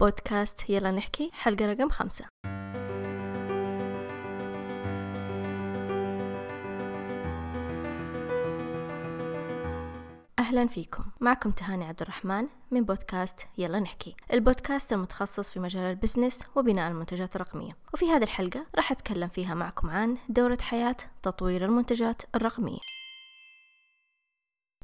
بودكاست يلا نحكي حلقة رقم خمسة. أهلا فيكم. معكم تهاني عبد الرحمن من بودكاست يلا نحكي. البودكاست المتخصص في مجال البزنس وبناء المنتجات الرقمية. وفي هذه الحلقة راح أتكلم فيها معكم عن دورة حياة تطوير المنتجات الرقمية.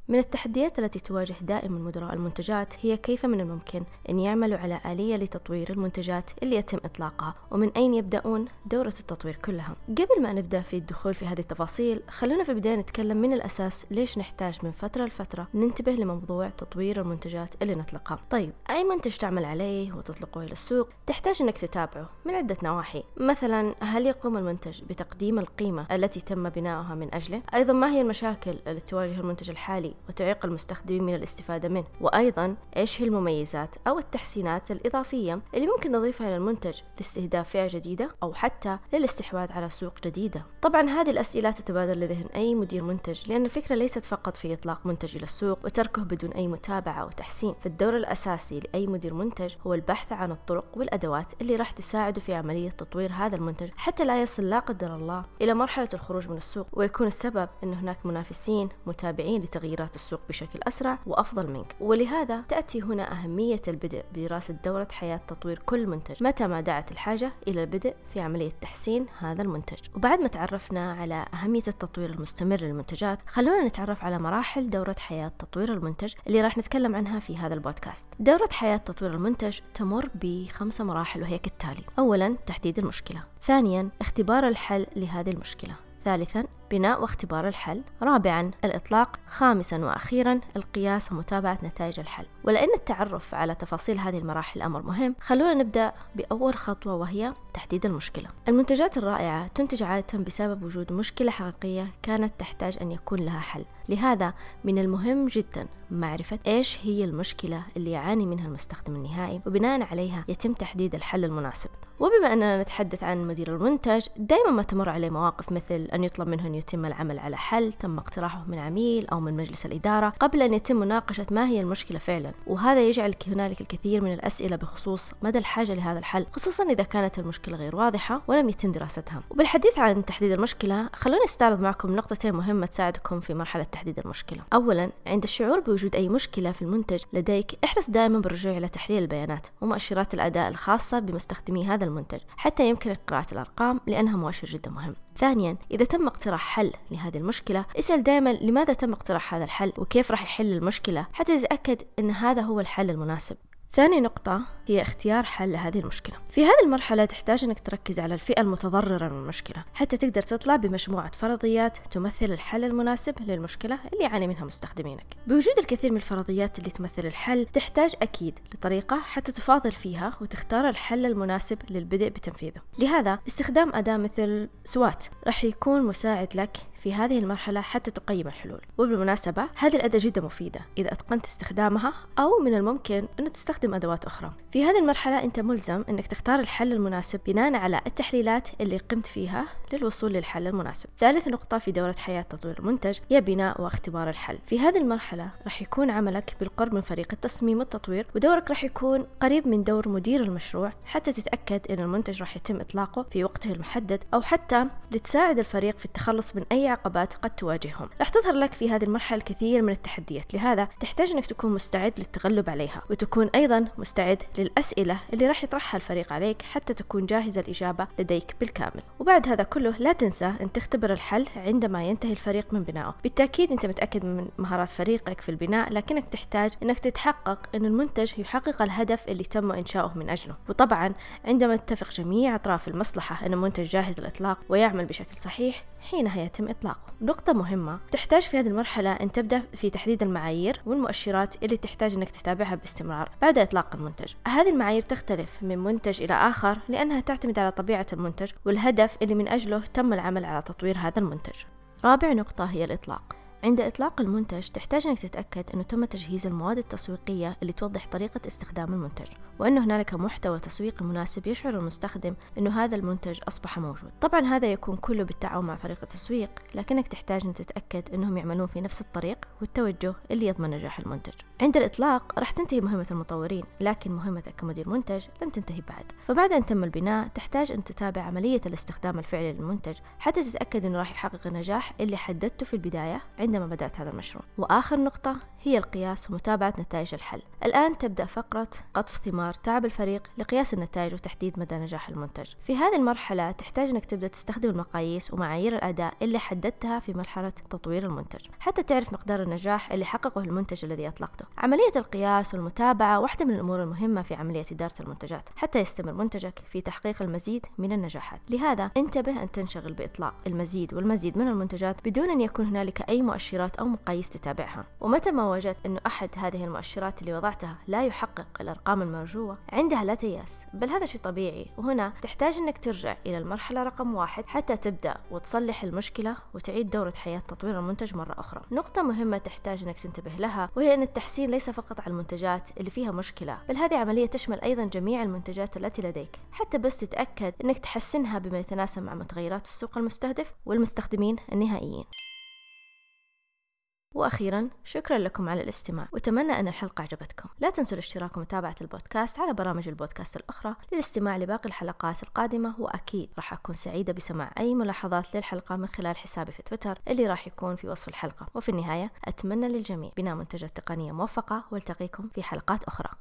من التحديات التي تواجه دائما مدراء المنتجات هي كيف من الممكن أن يعملوا على آلية لتطوير المنتجات اللي يتم إطلاقها ومن أين يبدأون دورة التطوير كلها؟ قبل ما نبدأ في الدخول في هذه التفاصيل خلونا في البداية نتكلم من الأساس ليش نحتاج من فترة لفترة ننتبه لموضوع تطوير المنتجات اللي نطلقها. طيب أي منتج تعمل عليه وتطلقه إلى السوق تحتاج أنك تتابعه من عدة نواحي. مثلا هل يقوم المنتج بتقديم القيمة التي تم بناؤها من أجله؟ أيضا ما هي المشاكل التي تواجه المنتج الحالي وتعيق المستخدمين من الاستفادة منه. وأيضا إيش هي المميزات أو التحسينات الإضافية اللي ممكن نضيفها للمنتج لاستهداف فئة جديدة أو حتى للاستحواذ على سوق جديدة؟ طبعا هذه الأسئلة تتبادر لذهن أي مدير منتج لأن الفكرة ليست فقط في إطلاق منتج إلى السوق وتركه بدون أي متابعة أو تحسين. فالدور الأساسي لأي مدير منتج هو البحث عن الطرق والأدوات اللي راح تساعده في عملية تطوير هذا المنتج حتى لا يصل لا قدر الله إلى مرحلة الخروج من السوق. ويكون السبب أن هناك منافسين متابعين لتغييرات السوق بشكل أسرع وأفضل منك. ولهذا تأتي هنا أهمية البدء بدراسة دورة حياة تطوير كل منتج. متى ما دعت الحاجة إلى البدء في عملية تحسين هذا المنتج. وبعد ما تعرفنا على أهمية التطوير المستمر للمنتجات خلونا نتعرف على مراحل دورة حياة تطوير المنتج اللي راح نتكلم عنها في هذا البودكاست. دورة حياة تطوير المنتج تمر بخمس مراحل وهي كالتالي أولا تحديد المشكلة. ثانيا اختبار الحل لهذه المشكلة. ثالثا بناء واختبار الحل. رابعا الإطلاق. خامسا وأخيرا القياس ومتابعة نتائج الحل. ولأن التعرف على تفاصيل هذه المراحل أمر مهم خلونا نبدأ بأول خطوة وهي تحديد المشكلة. المنتجات الرائعة تنتج عادة بسبب وجود مشكلة حقيقية كانت تحتاج أن يكون لها حل. لهذا من المهم جدا معرفة إيش هي المشكلة اللي يعاني منها المستخدم النهائي وبناء عليها يتم تحديد الحل المناسب. وبما أننا نتحدث عن مدير المنتج دائما ما تمر عليه مواقف مثل أن يطلب منه أن يتم العمل على حل تم اقتراحه من عميل أو من مجلس الإدارة قبل أن يتم مناقشة ما هي المشكلة فعلا. وهذا يجعل هنالك الكثير من الأسئلة بخصوص مدى الحاجة لهذا الحل خصوصا إذا كانت المشكلة غير واضحة ولم يتم دراستها. وبالحديث عن تحديد المشكلة خلوني استعرض معكم نقطتين مهمة تساعدكم في مرحلة تحديد المشكلة. أولا عند الشعور بوجود أي مشكلة في المنتج لديك احرص دائما بالرجوع إلى تحليل البيانات ومؤشرات الأداء الخاصة بمستخدمي هذا المنتج حتى يمكنك قراءة الأرقام لأنها مؤشر جدا مهم. ثانيا إذا تم اقتراح حل لهذه المشكلة اسأل دائما لماذا تم اقتراح هذا الحل وكيف راح يحل المشكلة حتى تتأكد أن هذا هو الحل المناسب. ثاني نقطة هي اختيار حل لهذه المشكلة. في هذه المرحلة تحتاج أنك تركز على الفئة المتضررة من المشكلة حتى تقدر تطلع بمجموعة فرضيات تمثل الحل المناسب للمشكلة اللي يعاني منها مستخدمينك. بوجود الكثير من الفرضيات اللي تمثل الحل تحتاج أكيد لطريقة حتى تفاضل فيها وتختار الحل المناسب للبدء بتنفيذه. لهذا استخدام أداة مثل سوات راح يكون مساعد لك في هذه المرحلة حتى تقيم الحلول وبالمناسبة هذه الأداة جدا مفيدة إذا أتقنت استخدامها أو من الممكن أن تستخدم أدوات أخرى في هذه المرحلة أنت ملزم أنك تختار الحل المناسب بناء على التحليلات اللي قمت فيها للوصول للحل المناسب. ثالث نقطة في دورة حياة تطوير المنتج هي بناء واختبار الحل. في هذه المرحلة راح يكون عملك بالقرب من فريق التصميم والتطوير ودورك راح يكون قريب من دور مدير المشروع حتى تتأكد أن المنتج راح يتم إطلاقه في وقته المحدد أو حتى لتساعد الفريق في التخلص من أي عقبات قد تواجههم. راح تظهر لك في هذه المرحلة الكثير من التحديات لهذا تحتاج أنك تكون مستعد للتغلب عليها وتكون أيضا مستعد للأسئلة اللي راح يطرحها الفريق عليك حتى تكون جاهزة الإجابة لديك بالكامل. وبعد هذا كله لا تنسى أن تختبر الحل عندما ينتهي الفريق من بنائه. بالتأكيد أنت متأكد من مهارات فريقك في البناء لكنك تحتاج أنك تتحقق أن المنتج يحقق الهدف اللي تم إنشاؤه من أجله. وطبعا عندما تتفق جميع أطراف المصلحة أن المنتج جاهز للإطلاق ويعمل بشكل صحيح حينها يتم إطلاقه. نقطة مهمة تحتاج في هذه المرحلة أن تبدأ في تحديد المعايير والمؤشرات اللي تحتاج أنك تتابعها باستمرار بعد إطلاق المنتج. هذه المعايير تختلف من منتج إلى آخر لأنها تعتمد على طبيعة المنتج والهدف اللي من أجله تم العمل على تطوير هذا المنتج. رابع نقطة هي الإطلاق. عند إطلاق المنتج تحتاج أنك تتأكد أنه تم تجهيز المواد التسويقية اللي توضح طريقة استخدام المنتج وأن هنالك محتوى تسويقي مناسب يشعر المستخدم أنه هذا المنتج أصبح موجود. طبعا هذا يكون كله بالتعاون مع فريق التسويق لكنك تحتاج أن تتأكد أنهم يعملون في نفس الطريق والتوجه اللي يضمن نجاح المنتج. عند الإطلاق راح تنتهي مهمة المطورين لكن مهمتك كمدير منتج لن تنتهي بعد. فبعد أن تم البناء تحتاج أن تتابع عملية الاستخدام الفعلي للمنتج حتى تتأكد أنه راح يحقق النجاح اللي حددته في البداية عندما بدأت هذا المشروع. وآخر نقطة هي القياس ومتابعة نتائج الحل. الآن تبدأ فقرة قطف ثمار تعب الفريق لقياس النتائج وتحديد مدى نجاح المنتج. في هذه المرحلة تحتاج أنك تبدأ تستخدم المقاييس ومعايير الأداء اللي حددتها في مرحلة تطوير المنتج. حتى تعرف مقدار النجاح اللي حققه المنتج الذي أطلقته. عملية القياس والمتابعة واحدة من الأمور المهمة في عملية إدارة المنتجات. حتى يستمر منتجك في تحقيق المزيد من النجاحات. لهذا انتبه أن تنشغل بإطلاق المزيد والمزيد من المنتجات بدون أن يكون هنالك أي مؤشرات أو مقاييس تتابعها. ومتى ما وجدت أنه أحد هذه المؤشرات اللي وضعتها لا يحقق الأرقام المرجوة عندها لا تيأس. بل هذا شيء طبيعي. وهنا تحتاج أنك ترجع إلى المرحلة رقم واحد حتى تبدأ وتصلح المشكلة وتعيد دورة حياة تطوير المنتج مرة أخرى. نقطة مهمة تحتاج أنك تنتبه لها وهي أن التحسين ليس فقط على المنتجات اللي فيها مشكلة بل هذه عملية تشمل أيضا جميع المنتجات التي لديك. حتى بس تتأكد أنك تحسنها بما يتناسب مع متغيرات السوق المستهدف والمستخدمين النهائيين. وأخيرا شكرا لكم على الاستماع. وأتمنى أن الحلقة عجبتكم. لا تنسوا الاشتراك ومتابعة البودكاست على برامج البودكاست الأخرى للاستماع لباقي الحلقات القادمة وأكيد راح أكون سعيدة بسماع أي ملاحظات للحلقة من خلال حسابي في تويتر اللي راح يكون في وصف الحلقة. وفي النهاية أتمنى للجميع بناء منتجات تقنية موفقة والتقيكم في حلقات أخرى.